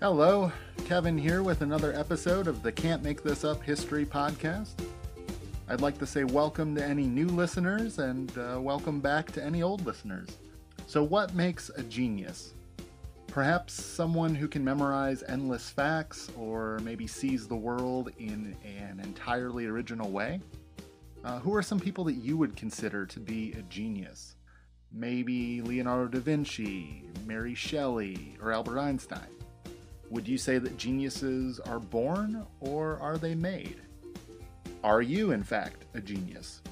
Hello, Kevin here with another episode of the Can't Make This Up History Podcast. I'd like to say welcome to any new listeners and uh, welcome back to any old listeners. So, what makes a genius? Perhaps someone who can memorize endless facts or maybe sees the world in an entirely original way? Uh, who are some people that you would consider to be a genius? Maybe Leonardo da Vinci, Mary Shelley, or Albert Einstein. Would you say that geniuses are born or are they made? Are you, in fact, a genius?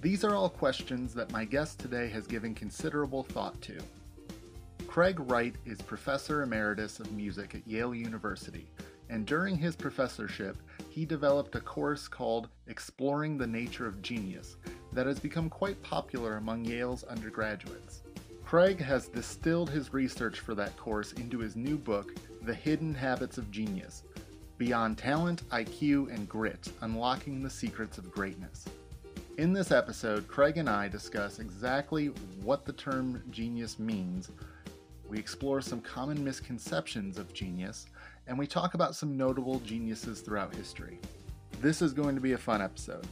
These are all questions that my guest today has given considerable thought to. Craig Wright is Professor Emeritus of Music at Yale University, and during his professorship, he developed a course called Exploring the Nature of Genius that has become quite popular among Yale's undergraduates. Craig has distilled his research for that course into his new book, The Hidden Habits of Genius Beyond Talent, IQ, and Grit Unlocking the Secrets of Greatness. In this episode, Craig and I discuss exactly what the term genius means. We explore some common misconceptions of genius, and we talk about some notable geniuses throughout history. This is going to be a fun episode.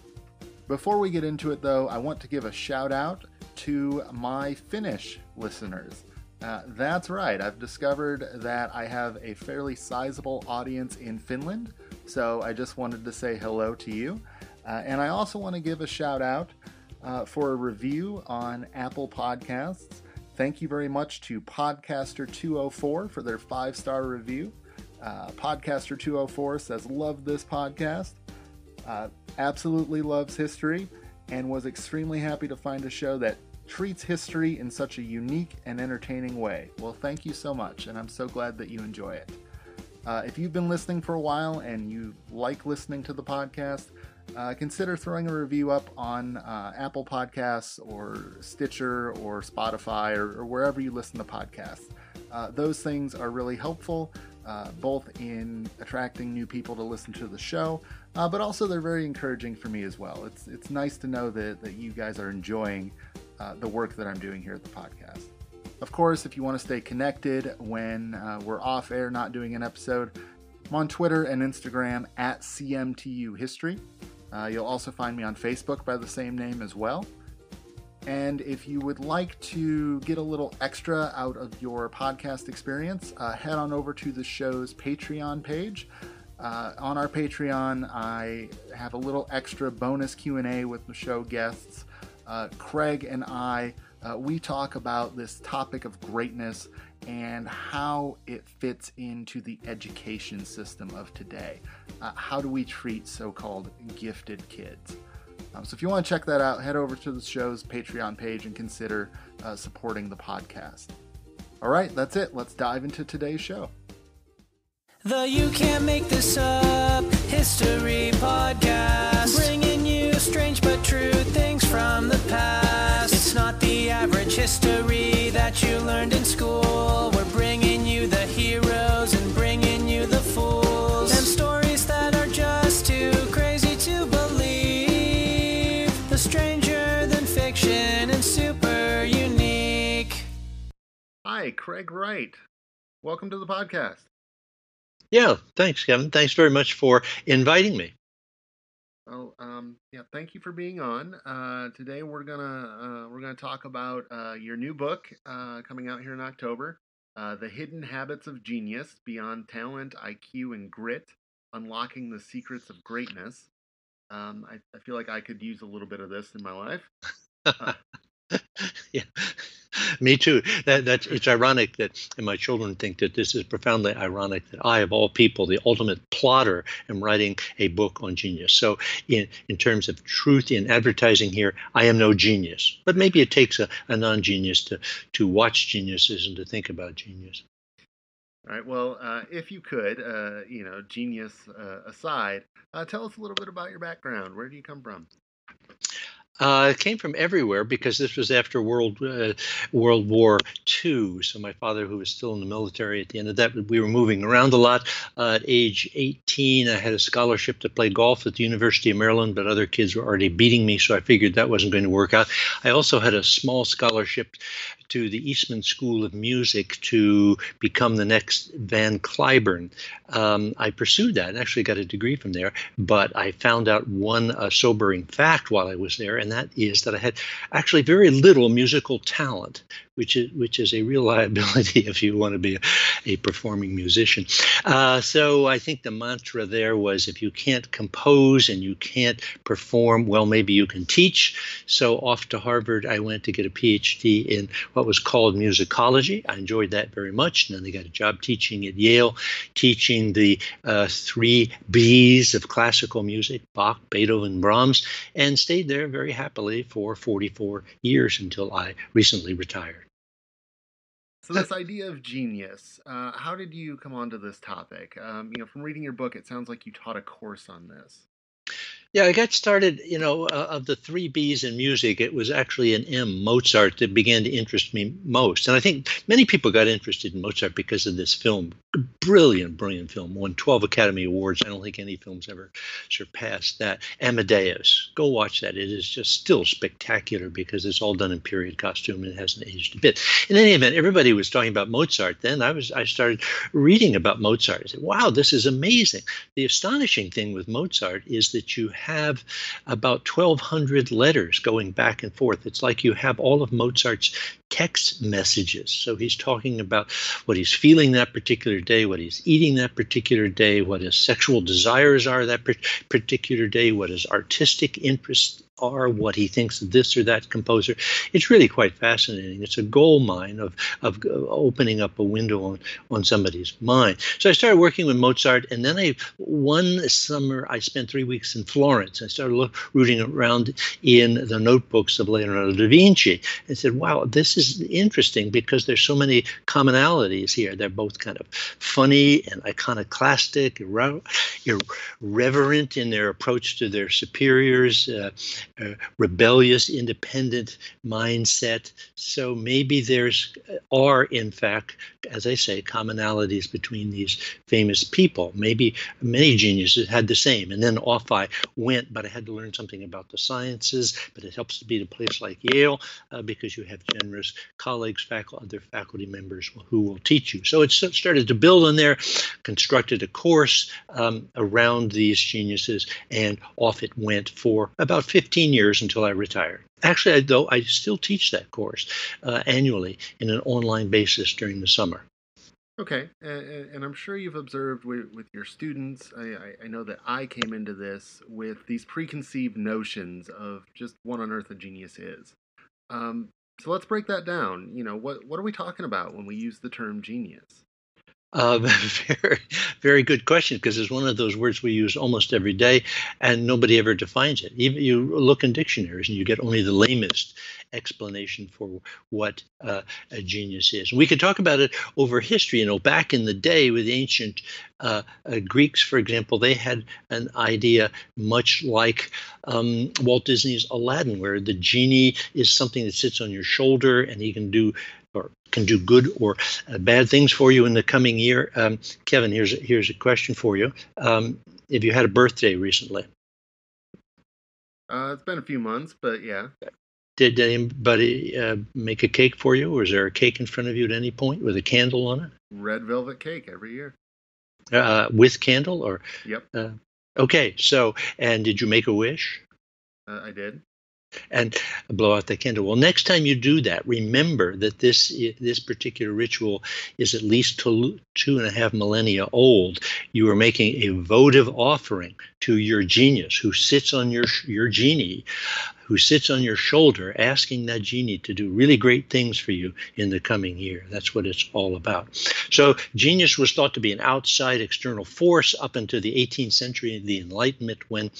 Before we get into it, though, I want to give a shout out to my Finnish listeners. Uh, that's right, I've discovered that I have a fairly sizable audience in Finland, so I just wanted to say hello to you. Uh, and I also want to give a shout out uh, for a review on Apple Podcasts. Thank you very much to Podcaster204 for their five star review. Uh, Podcaster204 says, Love this podcast. Absolutely loves history and was extremely happy to find a show that treats history in such a unique and entertaining way. Well, thank you so much, and I'm so glad that you enjoy it. Uh, if you've been listening for a while and you like listening to the podcast, uh, consider throwing a review up on uh, Apple Podcasts or Stitcher or Spotify or, or wherever you listen to podcasts. Uh, those things are really helpful, uh, both in attracting new people to listen to the show, uh, but also they're very encouraging for me as well. It's it's nice to know that that you guys are enjoying uh, the work that I'm doing here at the podcast. Of course, if you want to stay connected when uh, we're off air, not doing an episode, I'm on Twitter and Instagram at CMTU History. Uh, you'll also find me on Facebook by the same name as well. And if you would like to get a little extra out of your podcast experience, uh, head on over to the show's Patreon page. Uh, on our Patreon, I have a little extra bonus Q&A with the show guests. Uh, Craig and I, uh, we talk about this topic of greatness and how it fits into the education system of today. Uh, how do we treat so-called gifted kids? Um, so if you want to check that out, head over to the show's Patreon page and consider uh, supporting the podcast. All right, that's it. Let's dive into today's show. The You Can't Make This Up History Podcast. Bringing you strange but true things from the past. It's not the average history that you learned in school. We're bringing you the heroes Craig Wright. Welcome to the podcast. Yeah, thanks, Kevin. Thanks very much for inviting me. Oh, um, yeah, thank you for being on. Uh, today we're gonna uh, we're gonna talk about uh, your new book uh, coming out here in October, uh, "The Hidden Habits of Genius: Beyond Talent, IQ, and Grit, Unlocking the Secrets of Greatness." Um, I, I feel like I could use a little bit of this in my life. Yeah, me too. That that's it's ironic that, and my children think that this is profoundly ironic that I, of all people, the ultimate plotter, am writing a book on genius. So, in in terms of truth in advertising here, I am no genius. But maybe it takes a, a non-genius to to watch geniuses and to think about genius. All right. Well, uh, if you could, uh, you know, genius uh, aside, uh, tell us a little bit about your background. Where do you come from? Uh, it came from everywhere because this was after World uh, World War II. So my father, who was still in the military at the end of that, we were moving around a lot. Uh, at age 18, I had a scholarship to play golf at the University of Maryland, but other kids were already beating me, so I figured that wasn't going to work out. I also had a small scholarship to the Eastman School of Music to become the next Van Cliburn. Um, I pursued that and actually got a degree from there, but I found out one uh, sobering fact while I was there, and that is that I had actually very little musical talent which is which is a real liability if you want to be a, a performing musician. Uh, so I think the mantra there was if you can't compose and you can't perform, well, maybe you can teach. So off to Harvard, I went to get a PhD in what was called musicology. I enjoyed that very much. And then I got a job teaching at Yale, teaching the uh, three B's of classical music: Bach, Beethoven, Brahms, and stayed there very happily for 44 years until I recently retired. So this idea of genius, uh, how did you come onto this topic? Um, you know, from reading your book, it sounds like you taught a course on this. Yeah, I got started, you know, uh, of the three B's in music, it was actually an M, Mozart, that began to interest me most. And I think many people got interested in Mozart because of this film. Brilliant, brilliant film. Won 12 Academy Awards. I don't think any film's ever surpassed that. Amadeus, go watch that. It is just still spectacular because it's all done in period costume and it hasn't aged a bit. In any event, everybody was talking about Mozart. Then I was I started reading about Mozart. I said, wow, this is amazing. The astonishing thing with Mozart is that you have about 1,200 letters going back and forth. It's like you have all of Mozart's text messages. So he's talking about what he's feeling that particular day, what he's eating that particular day, what his sexual desires are that particular day, what his artistic interests are, what he thinks of this or that composer. It's really quite fascinating. It's a gold mine of, of opening up a window on, on somebody's mind. So I started working with Mozart, and then I one summer I spent three weeks in Florence. I started look, rooting around in the notebooks of Leonardo da Vinci and said, "Wow, this is interesting because there's so many commonalities here. They're both kind of funny and iconoclastic, irre- irreverent in their approach to their superiors." Uh, rebellious, independent mindset. So maybe there's are in fact, as I say, commonalities between these famous people. Maybe many geniuses had the same. And then off I went, but I had to learn something about the sciences. But it helps to be at a place like Yale uh, because you have generous colleagues, faculty, other faculty members who will teach you. So it started to build on there, constructed a course um, around these geniuses, and off it went for about 15 years until I retired. Actually, I, though I still teach that course uh, annually in an online basis during the summer. Okay, and, and, I'm sure you've observed with, with your students. I, I, know that I came into this with these preconceived notions of just what on earth a genius is. Um, so let's break that down. You know, what what are we talking about when we use the term genius? Uh, very, very good question because it's one of those words we use almost every day, and nobody ever defines it. Even you look in dictionaries and you get only the lamest explanation for what uh, a genius is. We could talk about it over history. You know, back in the day with the ancient uh, uh, Greeks, for example, they had an idea much like um, Walt Disney's Aladdin, where the genie is something that sits on your shoulder and he can do can do good or uh, bad things for you in the coming year. Um, Kevin, here's a, here's a question for you. Um, have you had a birthday recently? Uh, it's been a few months, but yeah. Did anybody uh, make a cake for you, or is there a cake in front of you at any point with a candle on it? Red velvet cake every year. Uh, with candle, or yep. Uh, okay, so and did you make a wish? Uh, I did and blow out the candle. Well, next time you do that, remember that this this particular ritual is at least two, two and a half millennia old. You are making a votive offering to your genius who sits on your your genie who sits on your shoulder asking that genie to do really great things for you in the coming year. That's what it's all about. So, genius was thought to be an outside external force up into the 18th century, the Enlightenment, when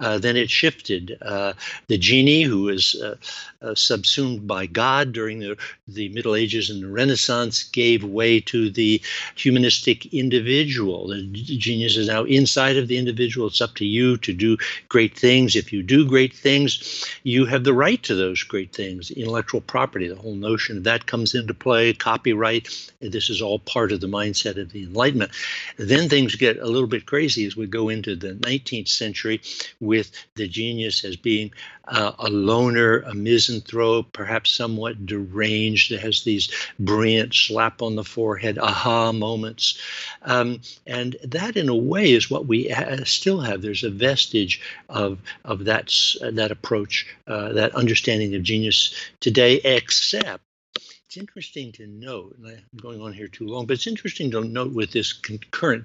uh, then it shifted. Uh, the genie, who was uh, uh, subsumed by God during the, the Middle Ages and the Renaissance, gave way to the humanistic individual. The genius is now inside of the individual. It's up to you to do great things. If you do great things, you have the right to those great things. Intellectual property, the whole notion of that comes into play. Copyright. This is all part of the mindset of the Enlightenment. Then things get a little bit crazy as we go into the 19th century, with the genius as being uh, a loner, a misanthrope, perhaps somewhat deranged, has these brilliant slap on the forehead, aha moments. Um, and that, in a way, is what we ha- still have. There's a vestige of, of that, uh, that approach, uh, that understanding of genius today, except it's interesting to note, and I'm going on here too long, but it's interesting to note with this concurrent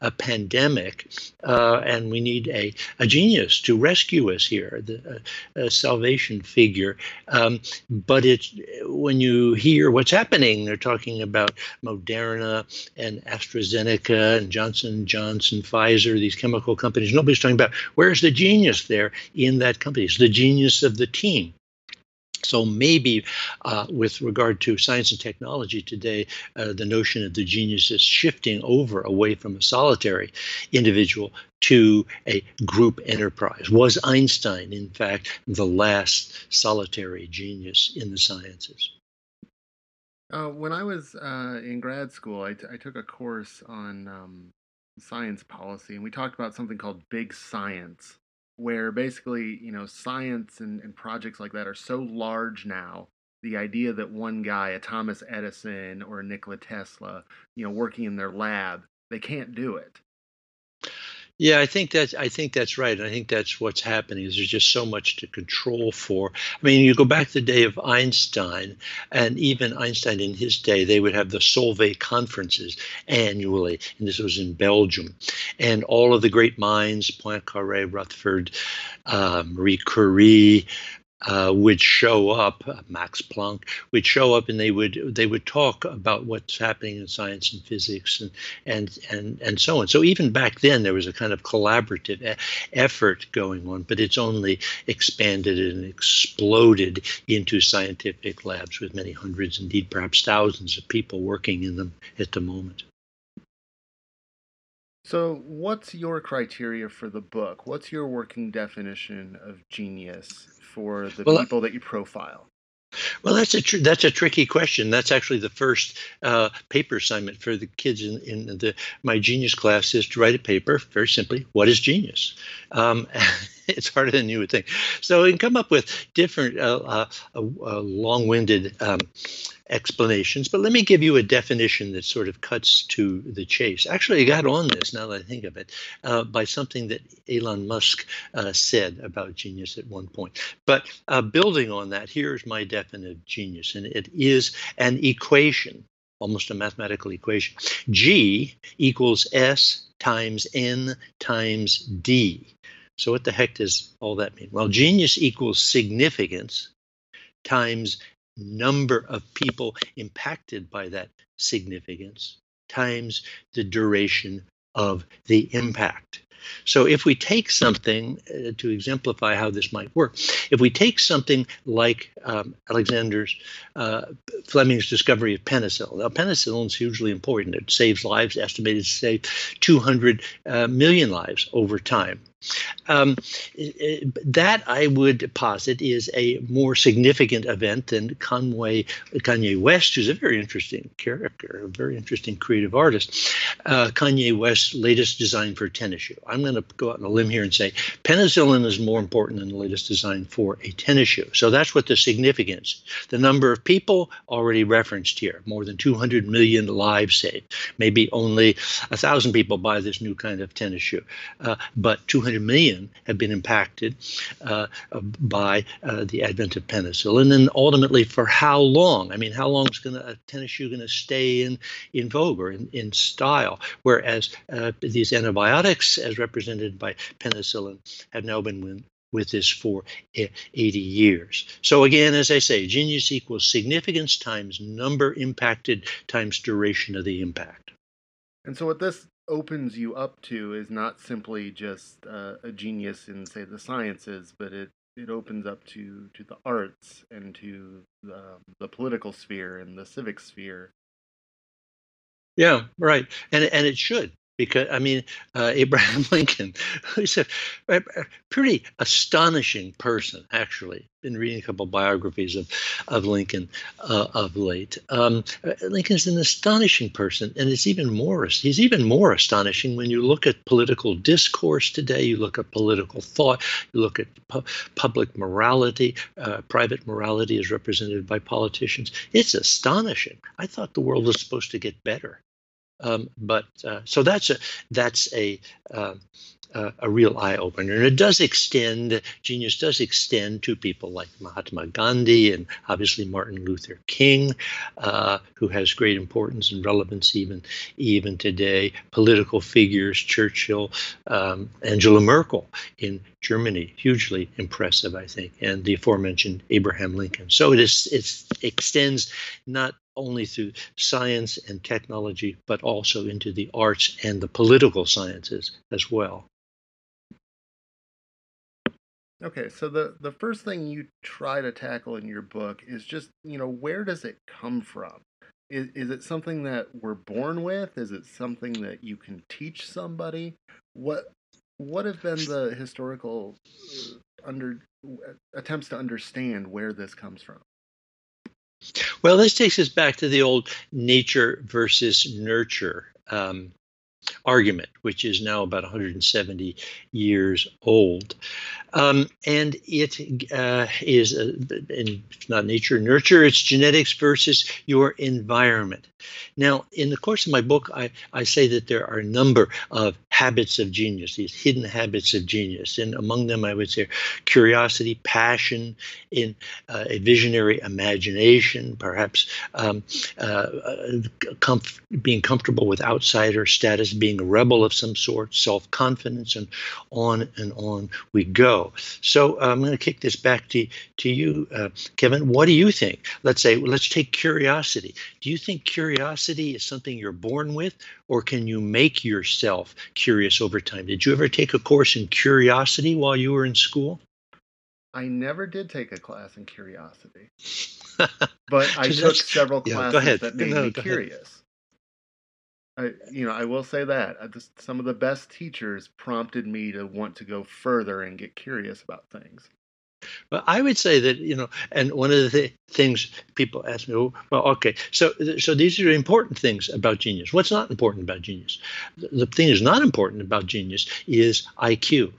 uh, pandemic, uh, and we need a, a genius to rescue us here, the uh, salvation figure. Um, but it's when you hear what's happening, they're talking about Moderna and AstraZeneca and Johnson Johnson, Pfizer, these chemical companies. Nobody's talking about where's the genius there in that company. It's the genius of the team. So maybe uh, with regard to science and technology today, uh, the notion of the genius is shifting over away from a solitary individual to a group enterprise. Was Einstein, in fact, the last solitary genius in the sciences? Uh, when I was uh, in grad school, I, t- I took a course on um, science policy, and we talked about something called big science where basically, you know, science and, and projects like that are so large now. The idea that one guy, a Thomas Edison or a Nikola Tesla, you know, working in their lab, they can't do it. Yeah, I think that's I think that's right. I think that's what's happening is there's just so much to control for. I mean, you go back to the day of Einstein, and even Einstein in his day, they would have the Solvay conferences annually, and this was in Belgium. And all of the great minds, Poincaré, Rutherford, uh, Marie Curie, uh, would show up, uh, Max Planck would show up, and they would they would talk about what's happening in science and physics and and and and so on. So even back then, there was a kind of collaborative e- effort going on, but it's only expanded and exploded into scientific labs with many hundreds, indeed perhaps thousands of people working in them at the moment. So, what's your criteria for the book? What's your working definition of genius? for the well, people that you profile? Well, that's a tr- that's a tricky question. That's actually the first uh, paper assignment for the kids in, in the my genius class is to write a paper. Very simply, what is genius? Um, it's harder than you would think. So we can come up with different uh, uh, uh long-winded um, explanations, but let me give you a definition that sort of cuts to the chase. Actually, I got on this now that I think of it uh, by something that Elon Musk uh, said about genius at one point. But uh, building on that, here's my definition of genius, and it is an equation, almost a mathematical equation. G equals S times N times D. So, what the heck does all that mean? Well, genius equals significance times number of people impacted by that significance times the duration of the impact. So, if we take something uh, to exemplify how this might work, if we take something like um, Alexander's uh, Fleming's discovery of penicillin, now penicillin is hugely important. It saves lives, estimated to save 200 uh, million lives over time. Um, that I would posit is a more significant event than Conway, Kanye West, who's a very interesting character, a very interesting creative artist. Uh, Kanye West's latest design for a tennis shoe. I'm going to go out on a limb here and say penicillin is more important than the latest design for a tennis shoe. So that's what the significance. The number of people already referenced here, more than 200 million lives saved. Maybe only a thousand people buy this new kind of tennis shoe, uh, but 200 200 million have been impacted uh, by uh, the advent of penicillin, and ultimately for how long? I mean, how long is going a tennis shoe going to stay in in vogue or in, in style? Whereas uh, these antibiotics, as represented by penicillin, have now been with this for 80 years. So again, as I say, genius equals significance times number impacted times duration of the impact. And so what this opens you up to is not simply just uh, a genius in say the sciences, but it it opens up to to the arts and to the, the political sphere and the civic sphere. Yeah, right, and and it should because I mean uh, Abraham Lincoln, who's a, a, pretty astonishing person, actually. Been reading a couple of biographies of of Lincoln uh, of late. Um, Lincoln's an astonishing person, and it's even more. He's even more astonishing when you look at political discourse today. You look at political thought. You look at pu- public morality, uh, private morality as represented by politicians. It's astonishing. I thought the world was supposed to get better. Um, but uh, so that's a that's a uh, a real eye opener, and it does extend. Genius does extend to people like Mahatma Gandhi and obviously Martin Luther King, uh, who has great importance and relevance even even today. Political figures, Churchill, um, Angela Merkel in Germany, hugely impressive, I think, and the aforementioned Abraham Lincoln. So it is it extends not only through science and technology, but also into the arts and the political sciences as well. Okay, so the the first thing you try to tackle in your book is just, you know, where does it come from? Is, is it something that we're born with? Is it something that you can teach somebody? What what have been the historical uh, under attempts to understand where this comes from? Well, this takes us back to the old nature versus nurture um, argument, which is now about 170 years old. Um, and it uh, is, uh, in, not nature nurture, it's genetics versus your environment. Now, in the course of my book, I, I say that there are a number of habits of genius, these hidden habits of genius. And among them, I would say curiosity, passion, in uh, a visionary imagination, perhaps um, uh, comf- being comfortable with outsider status, being a rebel of some sort, self confidence, and on and on we go. So uh, I'm going to kick this back to, to you, uh, Kevin. What do you think? Let's say, let's take curiosity. Do you think curiosity is something you're born with, or can you make yourself curious over time? Did you ever take a course in curiosity while you were in school? I never did take a class in curiosity, but I took several classes yeah, that made no, me curious. I, you know, I will say that uh, some of the best teachers prompted me to want to go further and get curious about things. Well, I would say that you know, and one of the th- things people ask me, well, okay, so so these are important things about genius. What's not important about genius? The, the thing that's not important about genius is IQ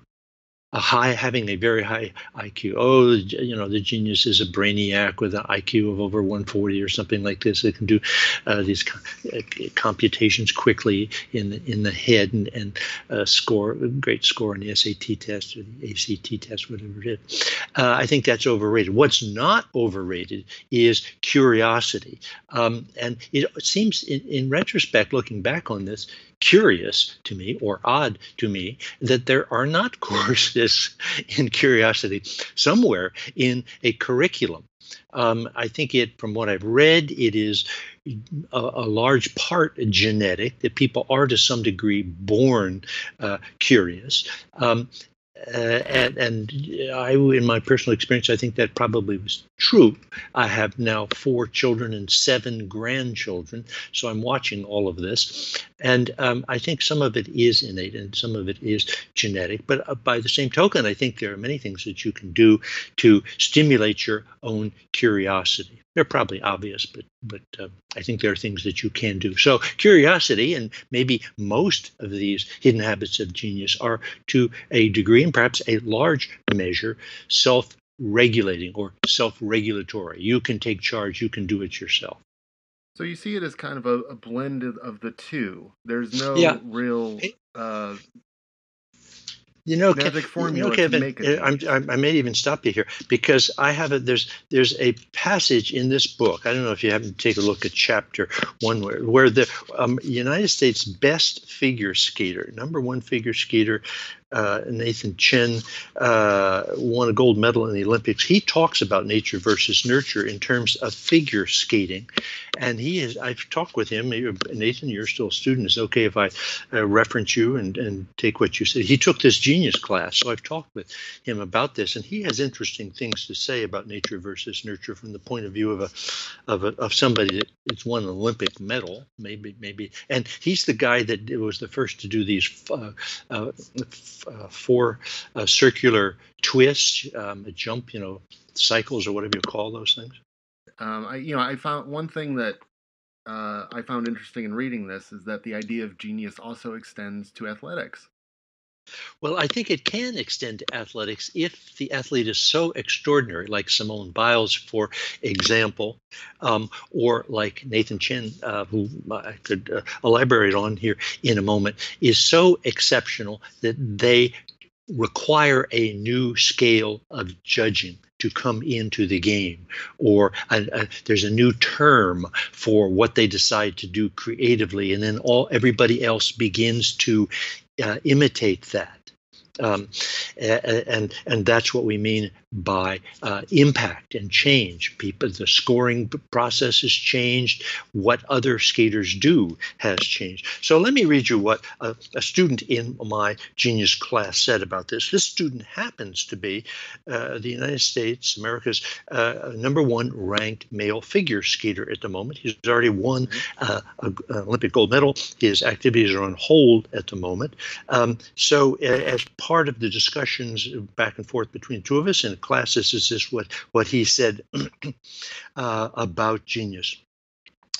a high having a very high IQ. Oh, you know, the genius is a brainiac with an IQ of over 140 or something like this. It can do uh, these uh, computations quickly in the, in the head and, and uh, score a great score on the SAT test or the ACT test, whatever it is. Uh, I think that's overrated. What's not overrated is curiosity, um, and it seems in, in retrospect, looking back on this, curious to me or odd to me that there are not courses in curiosity somewhere in a curriculum. Um, I think it, from what I've read, it is a, a, large part genetic that people are to some degree born uh, curious. Um, uh, and, and I, in my personal experience, I think that probably was true. I have now four children and seven grandchildren, so I'm watching all of this, and um, I think some of it is innate and some of it is genetic. But uh, by the same token, I think there are many things that you can do to stimulate your own curiosity. They're probably obvious, but but uh, I think there are things that you can do. So curiosity and maybe most of these hidden habits of genius are to a degree and perhaps a large measure self-regulating or self-regulatory. You can take charge. You can do it yourself. So you see it as kind of a, a blend of the two. There's no yeah. real uh, you know, you know, Kevin, I'm, I'm, i may even stop you here because I have a there's there's a passage in this book. I don't know if you happen to take a look at chapter one where where the um, United States best figure skater, number one figure skater, uh, Nathan Chen uh, won a gold medal in the Olympics. He talks about nature versus nurture in terms of figure skating, and he is. I've talked with him. Nathan, you're still a student. It's okay if I uh, reference you and and take what you said. He took this genius class, so I've talked with him about this, and he has interesting things to say about nature versus nurture from the point of view of a of a, of somebody that has won an Olympic medal, maybe maybe, and he's the guy that was the first to do these. Uh, uh, four uh, circular twists, um, a jump, you know, cycles or whatever you call those things? Um, I, you know, I found one thing that uh, I found interesting in reading this is that the idea of genius also extends to athletics. Well, I think it can extend to athletics if the athlete is so extraordinary, like Simone Biles, for example, um, or like Nathan Chen, uh, who I could uh, elaborate on here in a moment, is so exceptional that they require a new scale of judging to come into the game or a, a, there's a new term for what they decide to do creatively and then all everybody else begins to uh, imitate that. Um, and and that's what we mean by uh, impact and change. People, the scoring process has changed. What other skaters do has changed. So let me read you what a, a student in my genius class said about this. This student happens to be uh, the United States, America's uh, number one ranked male figure skater at the moment. He's already won uh, an Olympic gold medal. His activities are on hold at the moment. Um, so as part of the discussions back and forth between two of us and class. This is just what, what he said uh, about genius.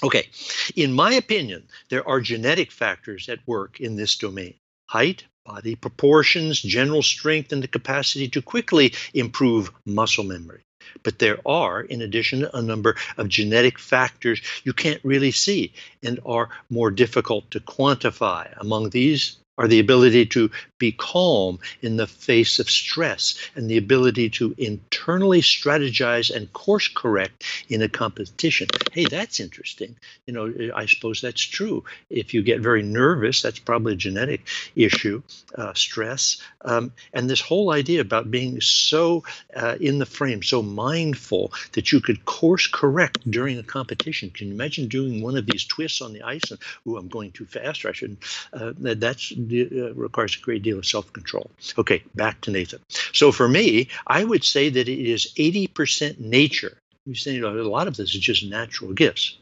Okay, in my opinion, there are genetic factors at work in this domain height, body proportions, general strength, and the capacity to quickly improve muscle memory. But there are, in addition, a number of genetic factors you can't really see and are more difficult to quantify. Among these are the ability to be calm in the face of stress and the ability to internally strategize and course correct in a competition. Hey, that's interesting. You know, I suppose that's true. If you get very nervous, that's probably a genetic issue, uh, stress. Um, and this whole idea about being so uh, in the frame, so mindful that you could course correct during a competition. Can you imagine doing one of these twists on the ice and, oh, I'm going too fast, or I shouldn't? Uh, that's uh, requires a great deal of self control. Okay, back to Nathan. So for me, I would say that it is 80% nature. You know, a lot of this is just natural gifts.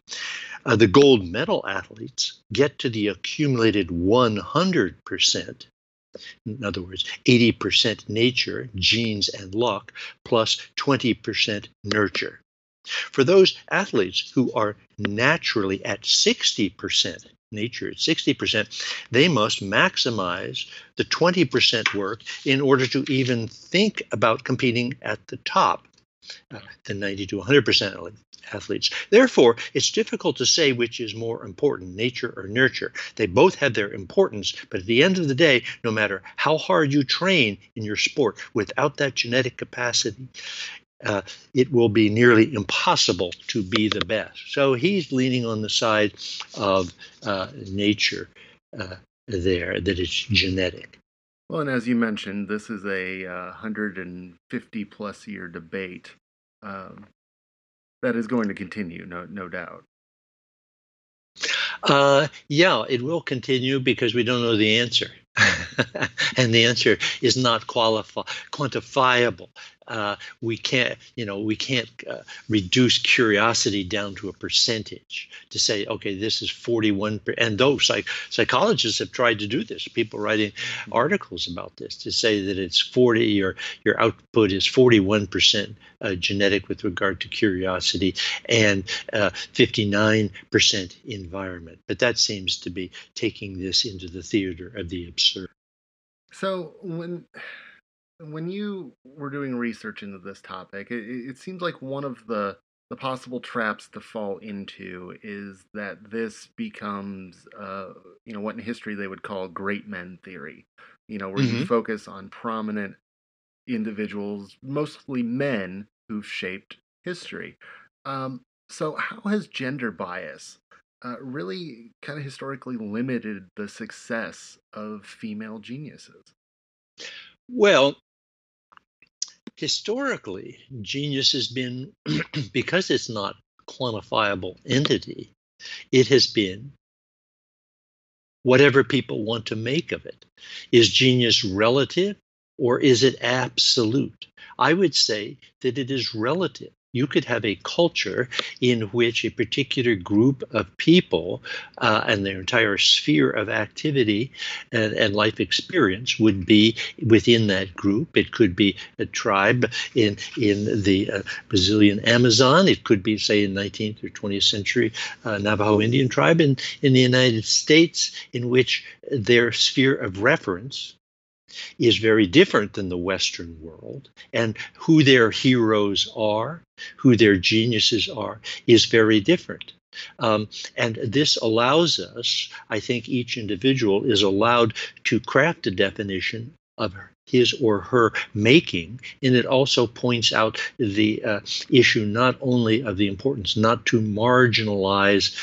Uh, the gold medal athletes get to the accumulated 100%. In other words, 80% nature, genes, and luck, plus 20% nurture. For those athletes who are naturally at 60% nature at 60%, they must maximize the 20% work in order to even think about competing at the top, uh, the 90 to 100% athletes. Therefore, it's difficult to say which is more important, nature or nurture. They both have their importance, but at the end of the day, no matter how hard you train in your sport, without that genetic capacity, uh, it will be nearly impossible to be the best. So he's leaning on the side of uh, nature uh, there, that it's genetic. Well, and as you mentioned, this is a 150 uh, plus year debate um, that is going to continue, no, no doubt. Uh, yeah, it will continue because we don't know the answer. and the answer is not qualify, quantifiable uh, we can't, you know, we can't uh, reduce curiosity down to a percentage to say, okay, this is 41. And those psych- psychologists have tried to do this. People writing articles about this to say that it's 40, or your output is 41 percent uh, genetic with regard to curiosity and 59 uh, percent environment. But that seems to be taking this into the theater of the absurd. So when when you were doing research into this topic, it, it seems like one of the the possible traps to fall into is that this becomes, uh, you know, what in history they would call great men theory. You know, where mm-hmm. you focus on prominent individuals, mostly men who've shaped history. Um, so, how has gender bias uh, really kind of historically limited the success of female geniuses? Well, historically, genius has been, because it's not quantifiable entity, it has been whatever people want to make of it. Is genius relative or is it absolute? I would say that it is relative you could have a culture in which a particular group of people uh, and their entire sphere of activity and, and, life experience would be within that group. It could be a tribe in in the uh, Brazilian Amazon. It could be, say, in 19th or 20th century uh, Navajo Indian tribe in, in the United States, in which their sphere of reference is very different than the Western world, and who their heroes are, who their geniuses are, is very different. Um, and this allows us, I think each individual is allowed to craft a definition of his or her making. And it also points out the uh, issue not only of the importance not to marginalize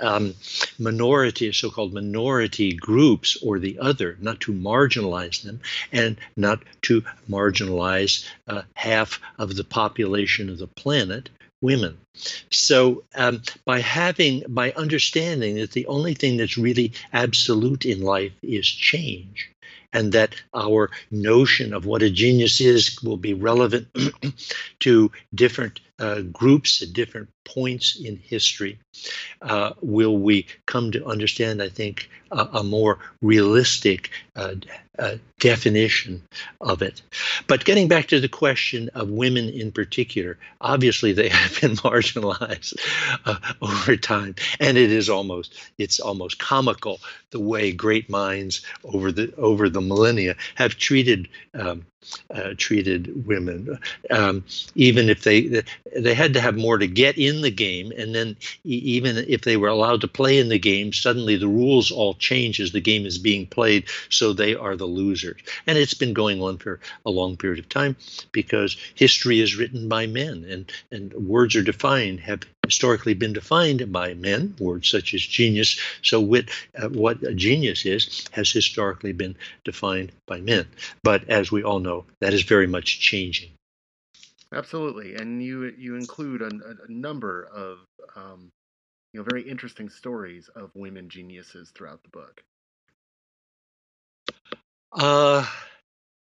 um, minority, so-called minority groups or the other, not to marginalize them and not to marginalize uh, half of the population of the planet, women. So um, by having, by understanding that the only thing that's really absolute in life is change, and that our notion of what a genius is will be relevant to different uh, groups at different points in history, uh, will we come to understand, I think, a, a more realistic uh, uh, definition of it. But getting back to the question of women in particular, obviously they have been marginalized uh, over time, and it is almost it's almost comical the way great minds over the over the millennia have treated um, uh, treated women, um, even if they they had to have more to get in the game, and then even if they were allowed to play in the game, suddenly the rules all change as the game is being played, so they are the losers. And it's been going on for a long period of time because history is written by men, and and words are defined have historically been defined by men, words such as genius. So, wit, uh, what a genius is has historically been defined by men. But as we all know, that is very much changing. Absolutely, and you you include a, a number of um, you know very interesting stories of women geniuses throughout the book. Uh,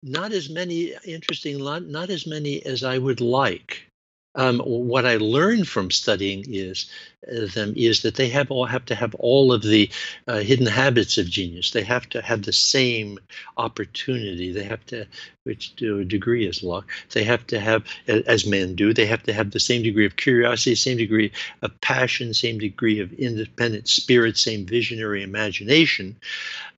not as many interesting, not, not as many as I would like. Um, what I learned from studying is uh, them is that they have all have to have all of the uh, hidden habits of genius. They have to have the same opportunity. They have to, which to a degree is luck. They have to have, as men do, they have to have the same degree of curiosity, same degree of passion, same degree of independent spirit, same visionary imagination.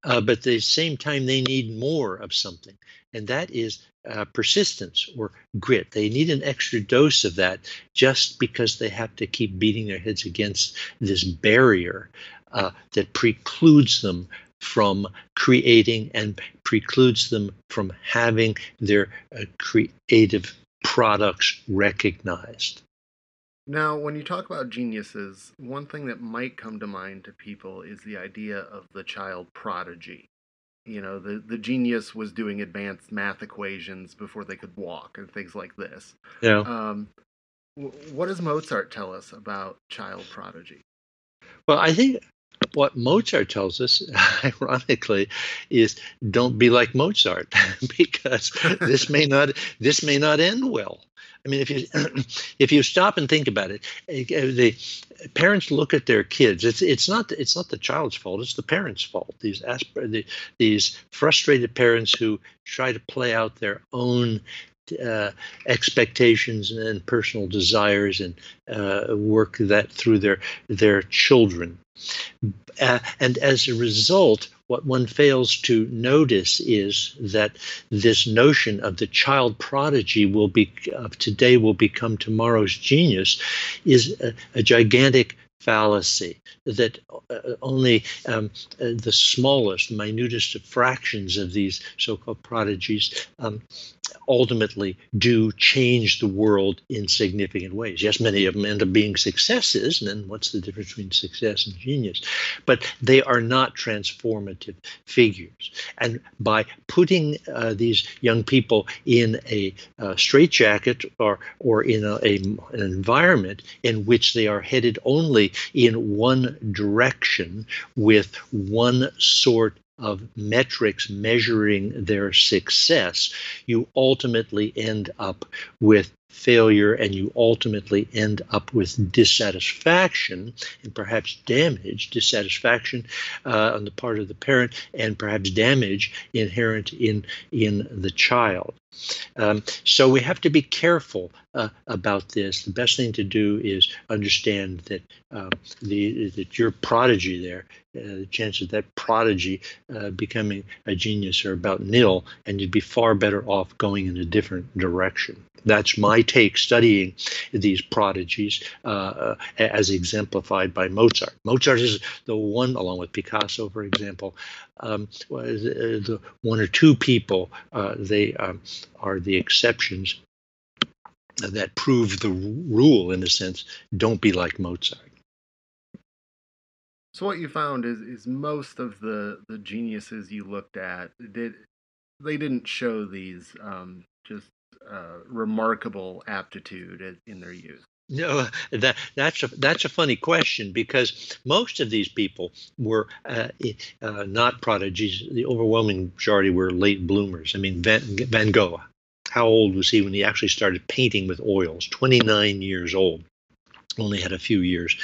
Uh, but at the same time, they need more of something, and that is uh, persistence or grit. They need an extra dose of that just because they have to keep beating their heads against this barrier uh, that precludes them from creating and precludes them from having their uh, creative products recognized. Now, when you talk about geniuses, one thing that might come to mind to people is the idea of the child prodigy you know the the genius was doing advanced math equations before they could walk and things like this. Yeah. Um, what does mozart tell us about child prodigy? Well i think what mozart tells us ironically is don't be like mozart because this may not this may not end well I mean, if you if you stop and think about it, eh, eh, the parents look at their kids. It's it's not it's not the child's fault. It's the parents' fault. These asper, the, these frustrated parents who try to play out their own uh, expectations and personal desires and uh, work that through their their children. Uh, and as a result, what one fails to notice is that this notion of the child prodigy will be of today will become tomorrow's genius is a, a gigantic fallacy that uh, only um, uh, the smallest, minutest of fractions of these so-called prodigies um, ultimately do change the world in significant ways. Yes, many of them end up being successes, and then what's the difference between success and genius? But they are not transformative figures. And by putting uh, these young people in a uh, straitjacket or or in a, a, an environment in which they are headed only in one direction with one sort of metrics measuring their success, you ultimately end up with failure and you ultimately end up with dissatisfaction and perhaps damage, dissatisfaction uh, on the part of the parent, and perhaps damage inherent in in the child. Um, so we have to be careful uh, about this. The best thing to do is understand that um, the that your prodigy there, uh, the chance of that prodigy uh, becoming a genius are about nil, and you'd be far better off going in a different direction. That's my take studying these prodigies uh, uh, as exemplified by Mozart. Mozart is the one, along with Picasso, for example, um, the one or two people uh, they um, are the exceptions that prove the rule in a sense. Don't be like Mozart. So what you found is is most of the the geniuses you looked at did they didn't show these um, just uh, remarkable aptitude in their youth. No, that that's a that's a funny question because most of these people were uh, uh, not prodigies. The overwhelming majority were late bloomers. I mean, Van, Van Gogh. How old was he when he actually started painting with oils? Twenty nine years old only had a few years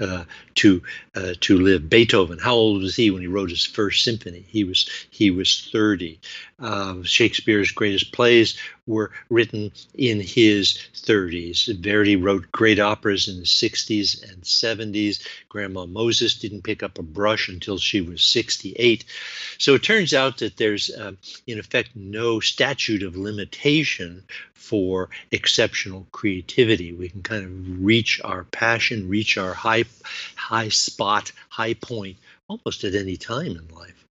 uh, to uh, to live. Beethoven, how old was he when he wrote his first symphony? He was he was 30. Uh, Shakespeare's greatest plays were written in his 30s. Verdi wrote great operas in the 60s and 70s. Grandma Moses didn't pick up a brush until she was 68. So it turns out that there's, uh, in effect, no statute of limitation for exceptional creativity. We can kind of reach our passion, reach our high, high spot, high point almost at any time in life.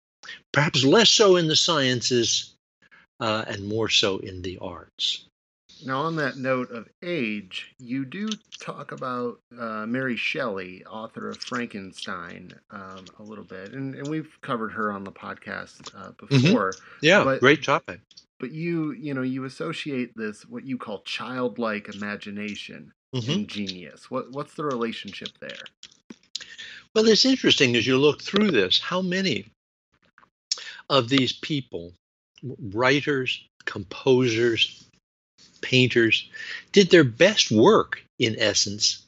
Perhaps less so in the sciences uh, and more so in the arts. Now, on that note of age, you do talk about uh, Mary Shelley, author of Frankenstein, um, a little bit, and, and we've covered her on the podcast uh, mm-hmm. before. Mm-hmm. Yeah, but, great topic. But you, you know, you associate this what you call childlike imagination mm-hmm. and genius. What what's the relationship there? Well, it's interesting as you look through this how many of these people, writers, composers, painters, did their best work in essence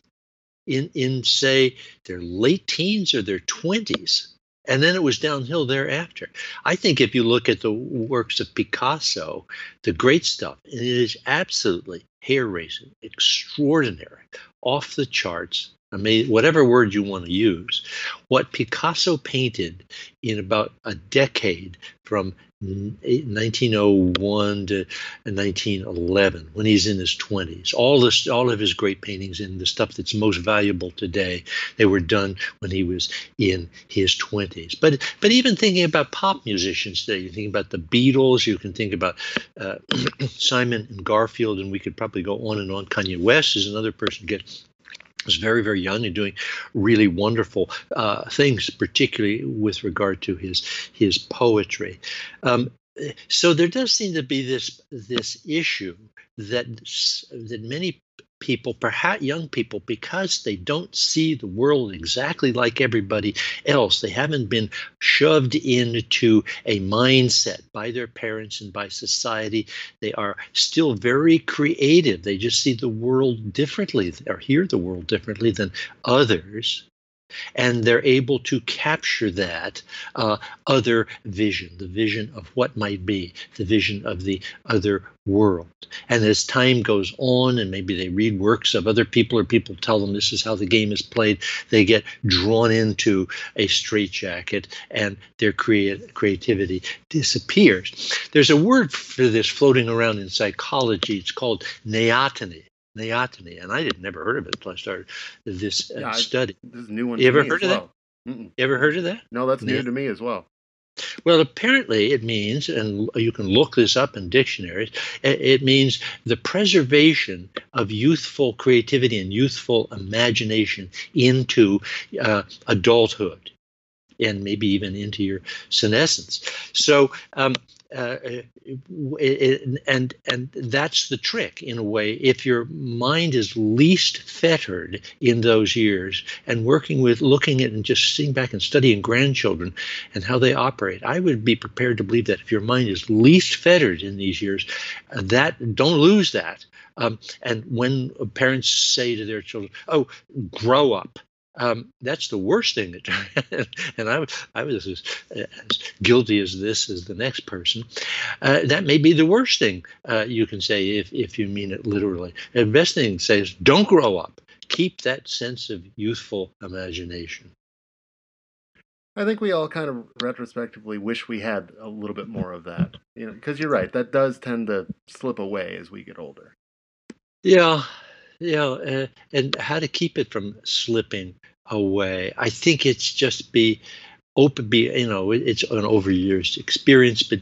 in in say their late teens or their 20s and then it was downhill thereafter. I think if you look at the works of Picasso, the great stuff, and it is absolutely hair raising, extraordinary, off the charts, amazing, whatever word you want to use. What Picasso painted in about a decade from 1901 to 1911 when he's in his 20s all this all of his great paintings and the stuff that's most valuable today they were done when he was in his 20s but but even thinking about pop musicians today you think about the beatles you can think about uh, simon and garfunkel and we could probably go on and on. Kanye west is another person was very, very young and doing really wonderful uh, things, particularly with regard to his his poetry. Um, so there does seem to be this this issue that that many people, perhaps young people, because they don't see the world exactly like everybody else. They haven't been shoved into a mindset by their parents and by society. They are still very creative. They just see the world differently or hear the world differently than others and they're able to capture that uh, other vision, the vision of what might be, the vision of the other world. And as time goes on, and maybe they read works of other people, or people tell them this is how the game is played, they get drawn into a straitjacket, and their creat- creativity disappears. There's a word for this floating around in psychology. It's called neoteny neoteny, and I had never heard of it until I started this uh, yeah, study. This is new one. You ever heard of well. that? Mm-mm. You ever heard of that? No, that's new to me as well. Well, apparently it means, and you can look this up in dictionaries, it means the preservation of youthful creativity and youthful imagination into uh, adulthood and maybe even into your senescence. So, um, uh, it, and and that's the trick in a way. If your mind is least fettered in those years, and working with looking at and just sitting back and studying grandchildren and how they operate, I would be prepared to believe that if your mind is least fettered in these years, uh, that don't lose that. Um, and when parents say to their children, "Oh, grow up," Um, that's the worst thing that, and I, I was as, as, guilty as this as the next person. Uh, that may be the worst thing uh, you can say if, if you mean it literally. The best thing to say is don't grow up. Keep that sense of youthful imagination. I think we all kind of retrospectively wish we had a little bit more of that. You know, because you're right, that does tend to slip away as we get older. Yeah, you know, uh, and how to keep it from slipping away. I think it's just be open be you know it's an overused experience but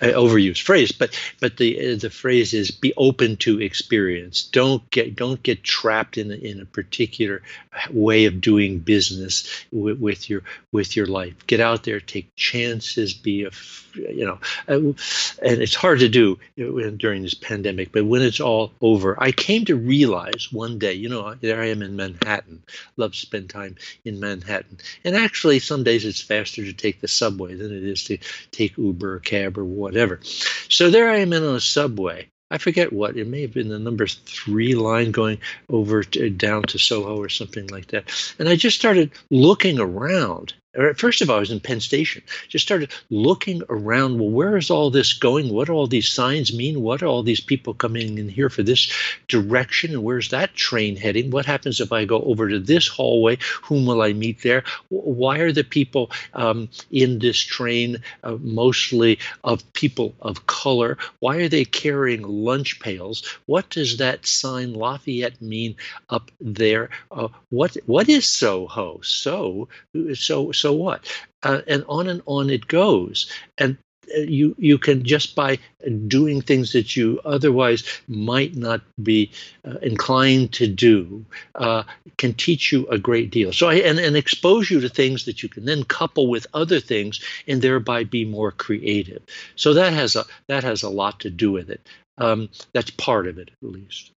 uh, overused phrase but but the uh, the phrase is be open to experience. Don't get don't get trapped in in a particular way of doing business with, with your with your life. Get out there take chances be a you know uh, and it's hard to do during this pandemic but when it's all over i came to realize one day you know there i am in manhattan love to spend time in manhattan and actually some days it's faster to take the subway than it is to take Uber or cab or whatever. So there I am in a subway. I forget what it may have been the number three line going over to, down to Soho or something like that. And I just started looking around first of all, I was in Penn Station. Just started looking around. Well, where is all this going? What do all these signs mean? What are all these people coming in here for this direction? And where's that train heading? What happens if I go over to this hallway? Whom will I meet there? Why are the people um, in this train uh, mostly of people of color? Why are they carrying lunch pails? What does that sign Lafayette mean up there? Uh, what what is Soho? So so so so what? Uh, and on and on it goes. And uh, you you can just by doing things that you otherwise might not be uh, inclined to do uh, can teach you a great deal so I, and, and expose you to things that you can then couple with other things and thereby be more creative so that has a that has a lot to do with it um, that's part of it at least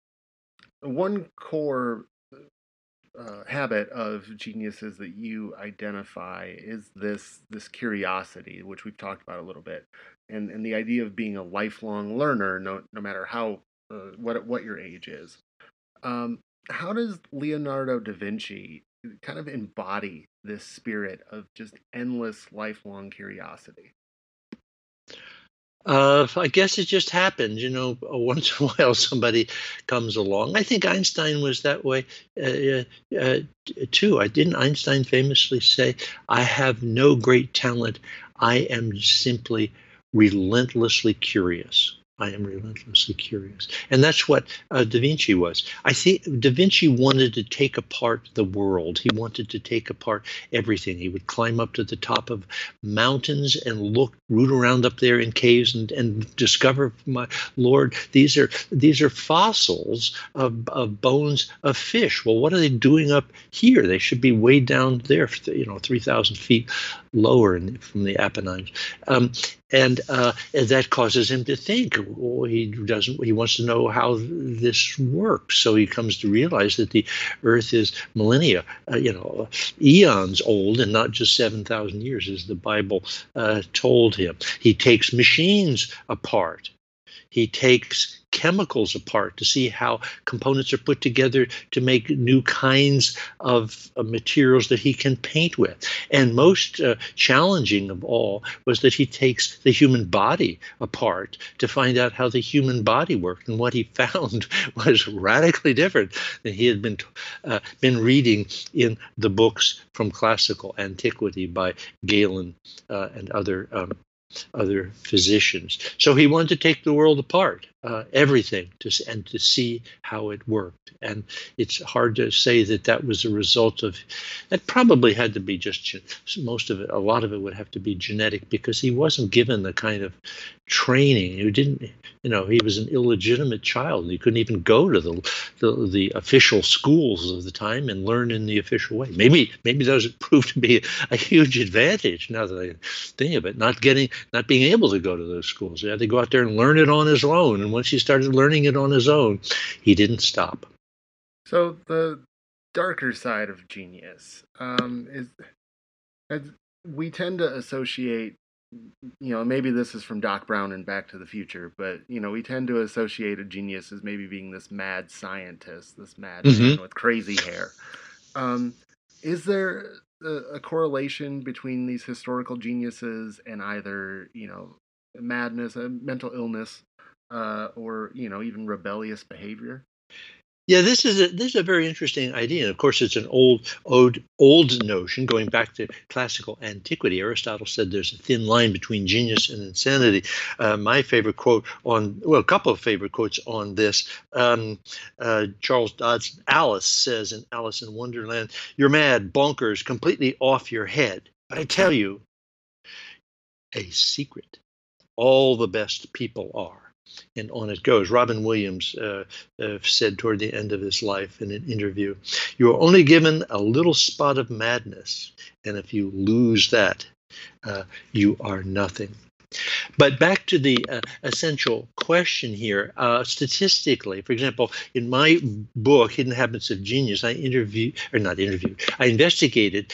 one core uh, habit of geniuses that you identify is this this curiosity, which we've talked about a little bit, and and the idea of being a lifelong learner, no no matter how uh, what what your age is. Um, how does Leonardo da Vinci kind of embody this spirit of just endless lifelong curiosity? Uh, I guess it just happens, you know. Once in a while, somebody comes along. I think Einstein was that way uh, uh, too. I didn't Einstein famously say, "I have no great talent. I am simply relentlessly curious." I am relentlessly curious. And that's what uh, Da Vinci was. I think Da Vinci wanted to take apart the world. He wanted to take apart everything. He would climb up to the top of mountains and look, root around up there in caves and, and discover, my Lord, these are these are fossils of, of bones of fish. Well, what are they doing up here? They should be way down there, you know, 3,000 feet lower in, from the Apennines. Um, and uh, that causes him to think. Well, he doesn't. He wants to know how this works. So he comes to realize that the Earth is millennia, uh, you know, eons old, and not just seven thousand years, as the Bible uh, told him. He takes machines apart. He takes chemicals apart to see how components are put together to make new kinds of uh, materials that he can paint with. And most uh, challenging of all was that he takes the human body apart to find out how the human body worked. And what he found was radically different than he had been uh, been reading in the books from classical antiquity by Galen uh, and other um, other physicians. So he wanted to take the world apart. Uh, everything to and to see how it worked. And it's hard to say that that was a result of. That probably had to be just most of it. A lot of it would have to be genetic because he wasn't given the kind of training. He didn't. You know, he was an illegitimate child. He couldn't even go to the the, the official schools of the time and learn in the official way. Maybe maybe those proved to be a huge advantage. Now that I think of it, not getting not being able to go to those schools. He had to go out there and learn it on his own and once he started learning it on his own, he didn't stop. So the darker side of genius um, is, we tend to associate you know, maybe this is from Doc Brown and Back to the Future, but you know, we tend to associate a genius as maybe being this mad scientist, this mad mm-hmm. man with crazy hair. Um, is there a, a, correlation between these historical geniuses and either you know madness, a mental illness, uh, or you know even rebellious behavior. Yeah, this is a this is a very interesting idea, and of course, it's an old old old notion going back to classical antiquity. Aristotle said there's a thin line between genius and insanity. Uh, my favorite quote on well, a couple of favorite quotes on this. Um, uh, Charles Dodgson Alice says in Alice in Wonderland, "You're mad, bonkers, completely off your head." But I tell you, a secret: all the best people are and on it goes. Robin Williams uh, uh, said toward the end of his life in an interview, You are only given a little spot of madness, and if you lose that, uh, you are nothing. But back to the uh, essential question here. Uh, statistically, for example, in my book, Hidden Habits of Genius, I interviewed, or not interviewed, I investigated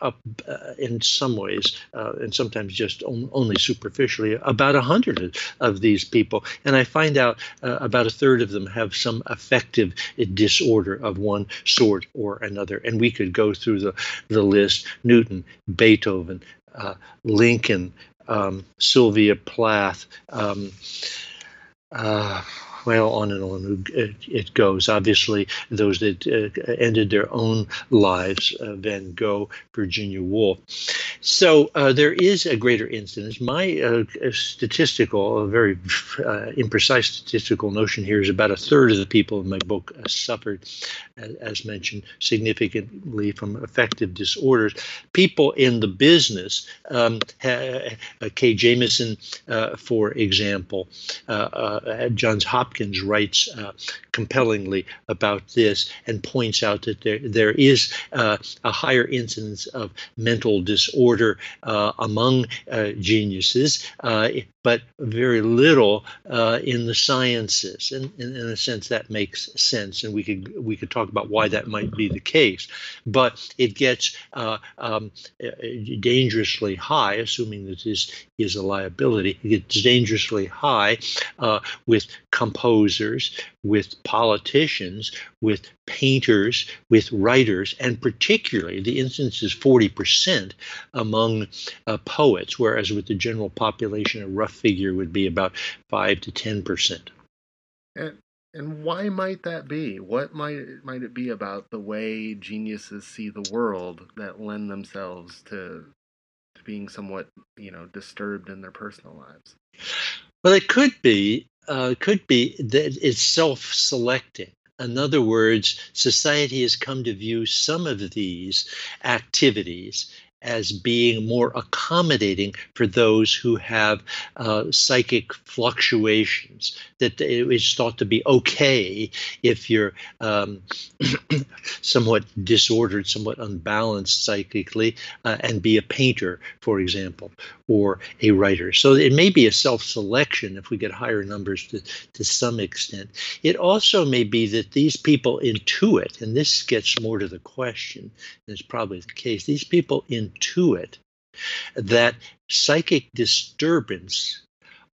uh, uh in some ways, uh, and sometimes just on, only superficially, about a hundred of these people. And I find out uh, about a third of them have some affective disorder of one sort or another. And we could go through the, the list Newton, Beethoven, uh, Lincoln, um, Sylvia Plath. Um, uh, well, on and on it, goes. Obviously, those that uh, ended their own lives, uh, Van Gogh, Virginia Woolf. So uh, there is a greater incidence. My uh, statistical, a very uh, imprecise statistical notion here is about a third of the people in my book uh, suffered, as mentioned, significantly from affective disorders. People in the business, um, Kay Jamison, for example, Johns Hopkins Hopkins writes uh, compellingly about this and points out that there, there is uh, a higher incidence of mental disorder uh, among uh, geniuses, uh, but very little uh, in the sciences. And, and, in a sense, that makes sense, and we could we could talk about why that might be the case. But it gets um, dangerously high, assuming that this is a liability. It gets dangerously high with composers, with politicians, with painters, with writers, and particularly the instance is 40% among uh, poets, whereas with the general population, a rough figure would be about 5 to 10%. And, and why might that be? What might might it be about the way geniuses see the world that lend themselves to, to being somewhat, you know, disturbed in their personal lives? Well, it could be uh, could be that it's self selecting. In other words, society has come to view some of these activities as being more accommodating for those who have uh, psychic fluctuations. That it's thought to be okay if you're um, somewhat disordered, somewhat unbalanced psychically, uh, and be a painter, for example, or a writer. So it may be a self selection if we get higher numbers to, to some extent. It also may be that these people intuit, and this gets more to the question, and it's probably the case, these people intuit to it that psychic disturbance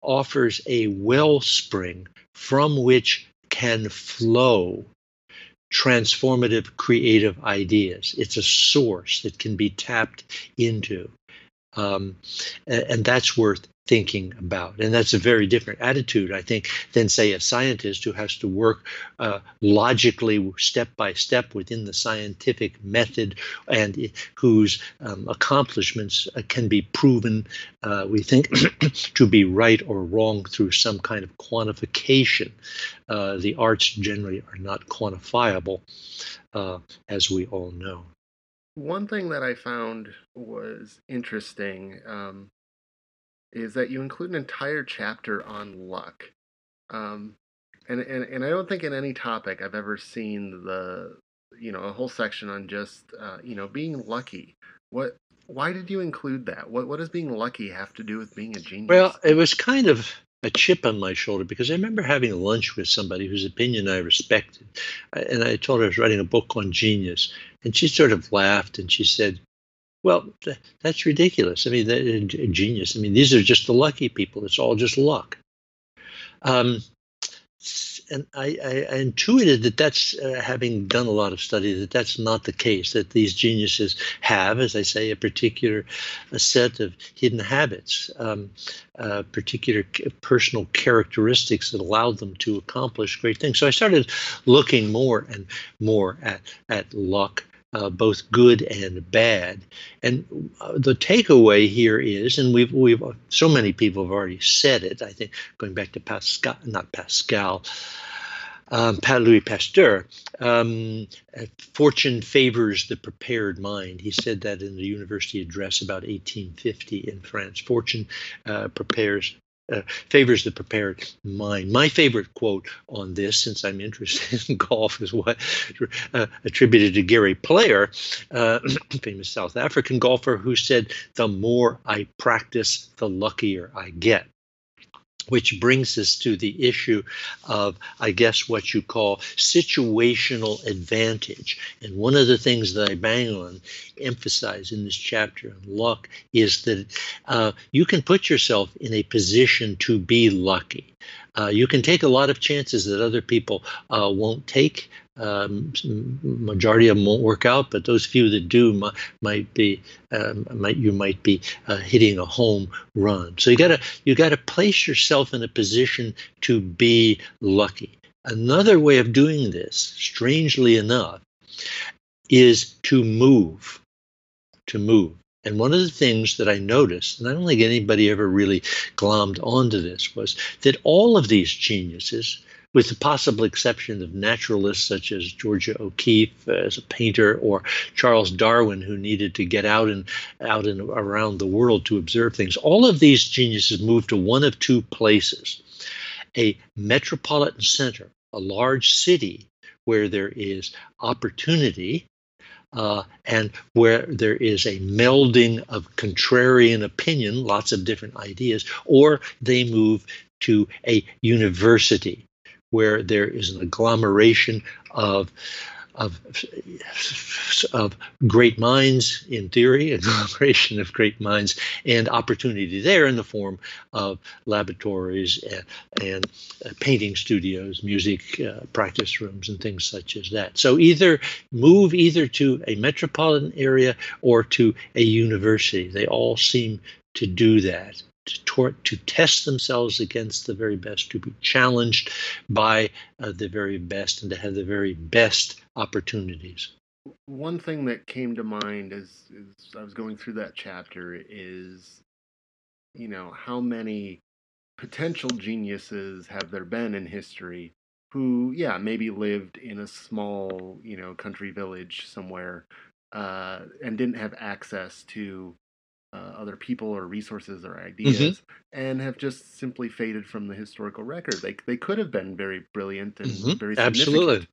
offers a wellspring from which can flow transformative creative ideas. It's a source that can be tapped into. Um, and, that's worth thinking about. And that's a very different attitude, I think, than, say, a scientist who has to work uh, logically, step by step within the scientific method and whose um, accomplishments uh, can be proven, uh, we think, to be right or wrong through some kind of quantification. Uh, the arts generally are not quantifiable, uh, as we all know. One thing that I found was interesting um, is that you include an entire chapter on luck. Um, and, and and I don't think in any topic I've ever seen the you know a whole section on just uh, you know being lucky. What why did you include that? What what does being lucky have to do with being a genius? Well, it was kind of a chip on my shoulder because I remember having lunch with somebody whose opinion I respected, and I told her I was writing a book on genius, and she sort of laughed and she said, well, th- that's ridiculous. I mean, a genius. I mean, these are just the lucky people. It's all just luck. Um, and I, I, I, intuited that that's uh, having done a lot of study that that's not the case. That these geniuses have, as I say, a particular a set of hidden habits, um, uh, particular personal characteristics that allowed them to accomplish great things. So I started looking more and more at at luck uh, both good and bad. And uh, the takeaway here is, and we've we've so many people have already said it. I think going back to Pascal, not Pascal. Um, Louis Pasteur, um, fortune favors the prepared mind. He said that in the university address about 1850 in France. Fortune uh, prepares uh, favors the prepared mind. My favorite quote on this, since I'm interested in golf, is what uh, attributed to Gary Player, uh, famous South African golfer, who said, "The more I practice, the luckier I get." Which brings us to the issue of, I guess, what you call situational advantage. And one of the things that I bang on, emphasize in this chapter on luck, is that uh, you can put yourself in a position to be lucky. Uh, you can take a lot of chances that other people uh, won't take. Um, majority of them won't work out, but those few that do might, be um, might you might be uh, hitting a home run. So you gotta you gotta place yourself in a position to be lucky. Another way of doing this, strangely enough, is to move. To move. And one of the things that I noticed, and I don't think anybody ever really glommed onto this, was that all of these geniuses, with the possible exception of naturalists such as Georgia O'Keeffe as a painter, or Charles Darwin, who needed to get out and out and around the world to observe things, all of these geniuses moved to one of two places: a metropolitan center, a large city where there is opportunity uh, and where there is a melding of contrarian opinion, lots of different ideas, or they move to a university where there is an agglomeration of of, of great minds in theory, a conglomeration of great minds, and opportunity there in the form of laboratories and, and uh, painting studios, music uh, practice rooms, and things such as that. So either move either to a metropolitan area or to a university. They all seem to do that to, to test themselves against the very best, to be challenged by uh, the very best, and to have the very best opportunities. One thing that came to mind as, as I was going through that chapter is, you know, how many potential geniuses have there been in history who, yeah, maybe lived in a small, you know, country village somewhere uh, and didn't have access to uh, other people or resources or mm-hmm. ideas mm-hmm. and have just simply faded from the historical record. They, they could have been very brilliant and mm-hmm. very Absolutely.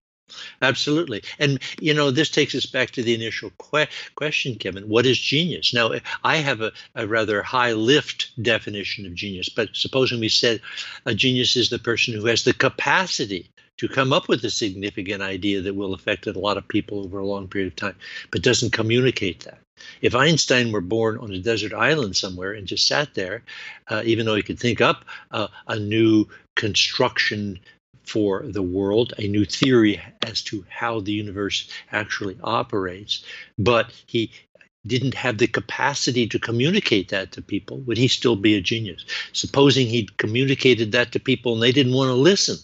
Absolutely. And, you know, this takes us back to the initial que- question, Kevin. What is genius? Now, I have a, a, rather high lift definition of genius, but supposing we said a genius is the person who has the capacity to come up with a significant idea that will affect a lot of people over a long period of time, but doesn't communicate that. If Einstein were born on a desert island somewhere and just sat there, uh, even though he could think up uh, a new construction for the world, a new theory as to how the universe actually operates, but he didn't have the capacity to communicate that to people, would he still be a genius? Supposing he'd communicated that to people and they didn't want to listen,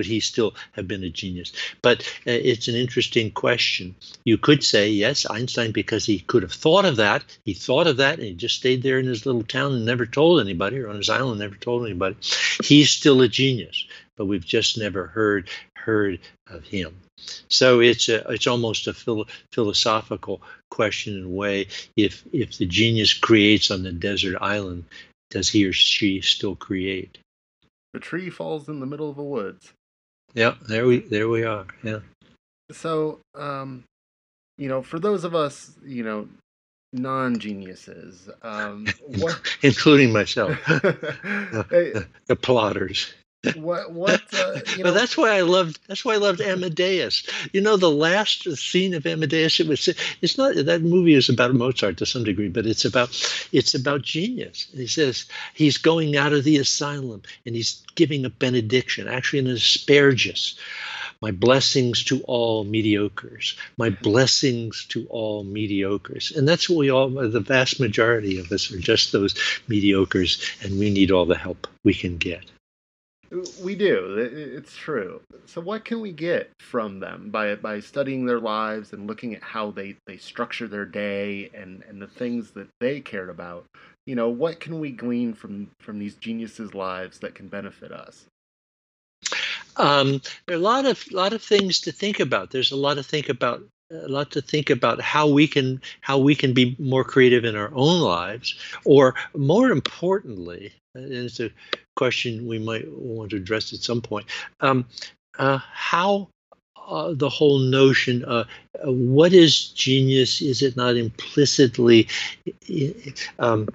would he still have been a genius? But uh, it's an interesting question. You could say, yes, Einstein, because he could have thought of that. He thought of that and he just stayed there in his little town and never told anybody, or on his island, never told anybody. He's still a genius, but we've just never heard heard of him. So it's a, it's almost a philo- philosophical question in a way. If if the genius creates on the desert island, does he or she still create? The tree falls in the middle of the woods. Yeah, there we there we are. Yeah. So, um, you know, for those of us, you know, non-geniuses, um, what, including myself, the, the plotters what what uh, you know. that's why i loved that's why i loved amadeus. You know the last scene of amadeus it was it's not that movie is about mozart to some degree but it's about it's about genius. He says he's going out of the asylum and he's giving a benediction actually an asparagus my blessings to all mediocres. My blessings to all mediocres. And that's what we all the vast majority of us are just those mediocres and we need all the help we can get we do. It's true. So, what can we get from them by by studying their lives and looking at how they they structure their day and and the things that they cared about? You know, what can we glean from from these geniuses' lives that can benefit us? Um, there are a lot of lot of things to think about. There's a lot to think about a lot to think about how we can how we can be more creative in our own lives or more importantly and it's a question we might want to address at some point um, uh, how uh, the whole notion uh, what is genius? Is it not implicitly um,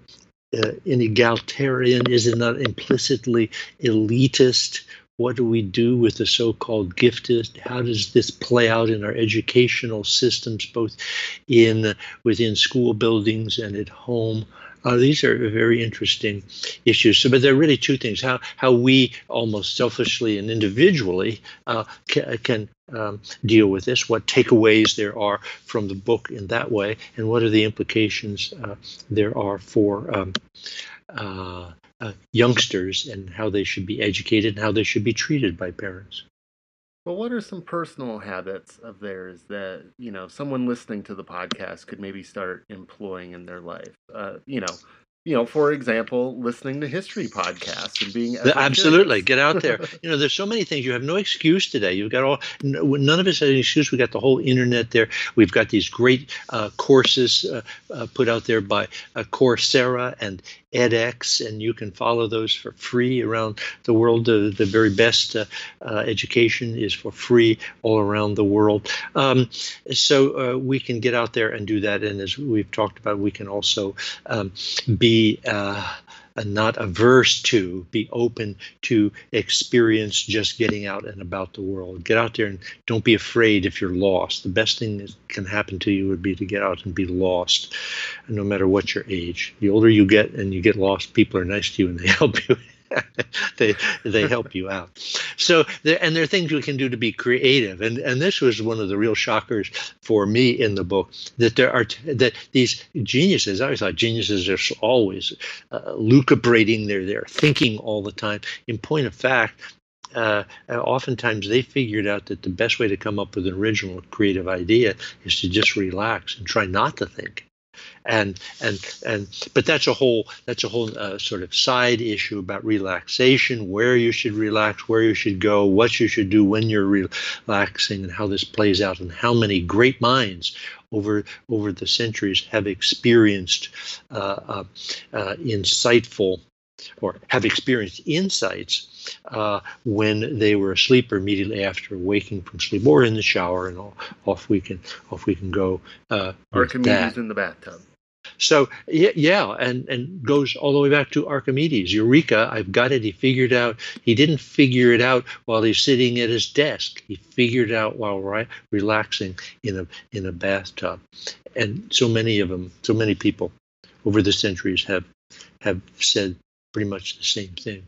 uh, inegalitarian is it not implicitly elitist what do we do with the so-called gifted? How does this play out in our educational systems both in within school buildings and at home? Uh, these are very interesting issues. So, but there are really two things: how how we almost selfishly and individually uh, ca- can um, deal with this, what takeaways there are from the book in that way, and what are the implications uh, there are for um, uh, youngsters and how they should be educated and how they should be treated by parents. Well, what are some personal habits of theirs that you know someone listening to the podcast could maybe start employing in their life? Uh, you know, you know, for example, listening to history podcasts and being absolutely get out there. you know, there's so many things. You have no excuse today. You've got all none of us has an excuse. We got the whole internet there. We've got these great uh, courses uh, uh, put out there by uh, Coursera and edX, and you can follow those for free around the world. The, very best uh, uh, education is for free all around the world. Um, so uh, we can get out there and do that. And as we've talked about, we can also um, be uh, not averse to, be open to experience just getting out and about the world. Get out there and don't be afraid if you're lost. The best thing that can happen to you would be to get out and be lost, no matter what your age. The older you get and you get lost, people are nice to you and they help you. they they help you out. So there and there are things we can do to be creative, and and this was one of the real shockers for me in the book that there are that these geniuses. I always thought geniuses are always uh, lucubrating. They're they're thinking all the time. In point of fact, uh, oftentimes they figured out that the best way to come up with an original creative idea is to just relax and try not to think and and and but that's a whole that's a whole uh, sort of side issue about relaxation where you should relax where you should go what you should do when you're relaxing and how this plays out and how many great minds over over the centuries have experienced uh, uh, uh insightful or have experienced insights uh, when they were asleep or immediately after waking from sleep or in the shower and off we can off we can go uh, Archimedes in the bathtub so yeah, and and goes all the way back to Archimedes. Eureka! I've got it. He figured out. He didn't figure it out while he's sitting at his desk. He figured it out while right, relaxing in a in a bathtub. And so many of them, so many people over the centuries have have said pretty much the same thing.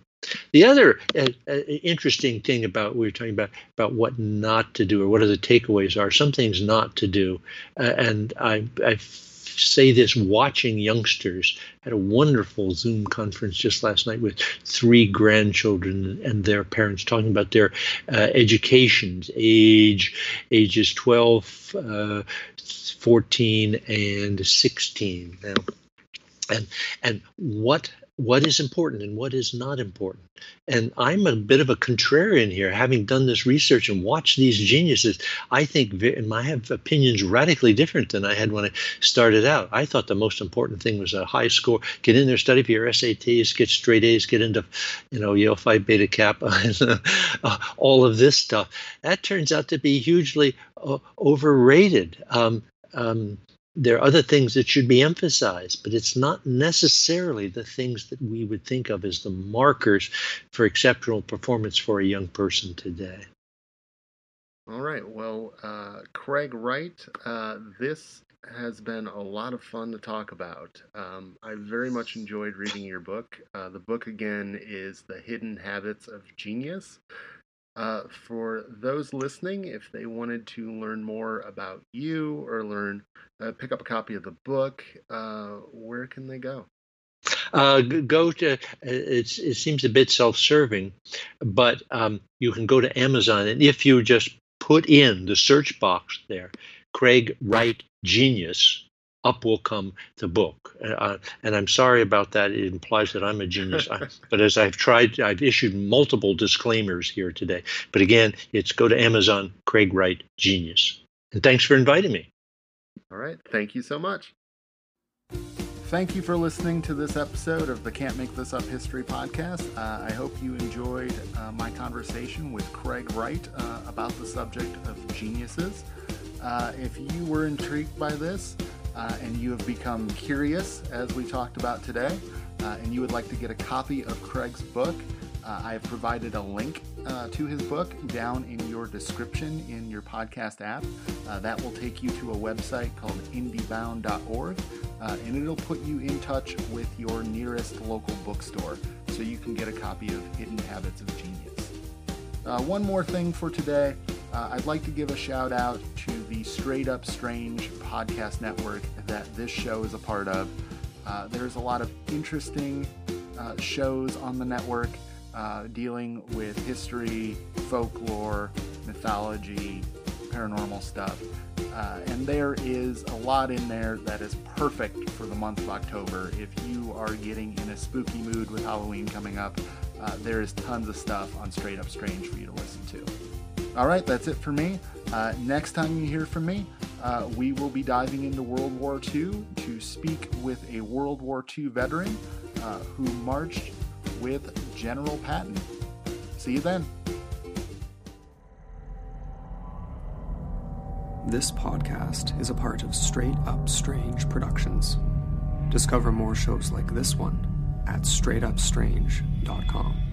The other uh, uh, interesting thing about we were talking about about what not to do or what are the takeaways are. Some things not to do, uh, and I I say this watching youngsters. Had a wonderful Zoom conference just last night with three grandchildren and their parents talking about their uh, educations, age ages 12, uh, 14, and 16 now. And and what what is important and what is not important. And I'm a bit of a contrarian here, having done this research and watched these geniuses. I think and I have opinions radically different than I had when I started out. I thought the most important thing was a high score, get in there, study for your SATs, get straight A's, get into, you know, Yale Phi Beta Kappa, and uh, all of this stuff. That turns out to be hugely uh, overrated. Um, um, there are other things that should be emphasized, but it's not necessarily the things that we would think of as the markers for exceptional performance for a young person today. All right. Well, uh, Craig Wright, uh, this has been a lot of fun to talk about. Um, I very much enjoyed reading your book. Uh, the book, again, is The Hidden Habits of Genius. Uh, for those listening, if they wanted to learn more about you or learn, uh, pick up a copy of the book, uh, where can they go? Uh, go to it seems a bit self-serving, but um, you can go to Amazon, and if you just put in the search box there, Craig Wright Genius, up will come the book. Uh, and I'm sorry about that. It implies that I'm a genius. but as I've tried, I've issued multiple disclaimers here today. But again, it's go to Amazon, Craig Wright Genius. And thanks for inviting me. All right. Thank you so much. Thank you for listening to this episode of the Can't Make This Up History podcast. Uh, I hope you enjoyed uh, my conversation with Craig Wright uh, about the subject of geniuses. Uh, if you were intrigued by this, uh, and you have become curious, as we talked about today, uh, and you would like to get a copy of Craig's book, uh, I have provided a link uh, to his book down in your description in your podcast app. Uh, that will take you to a website called indiebound.org, uh, and it'll put you in touch with your nearest local bookstore so you can get a copy of Hidden Habits of Genius. one more thing for today. Uh, I'd like to give a shout out to the Straight Up Strange podcast network that this show is a part of. Uh, there's a lot of interesting uh, shows on the network uh, dealing with history, folklore, mythology, paranormal stuff. Uh, and there is a lot in there that is perfect for the month of October. If you are getting in a spooky mood with Halloween coming up, uh, there is tons of stuff on Straight Up Strange for you to listen to. All right, that's it for me. Uh, next time you hear from me, uh, we will be diving into World War II to speak with a World War II veteran uh, who marched with General Patton. See you then. This podcast is a part of Straight Up Strange Productions. Discover more shows like this one at straightupstrange.com.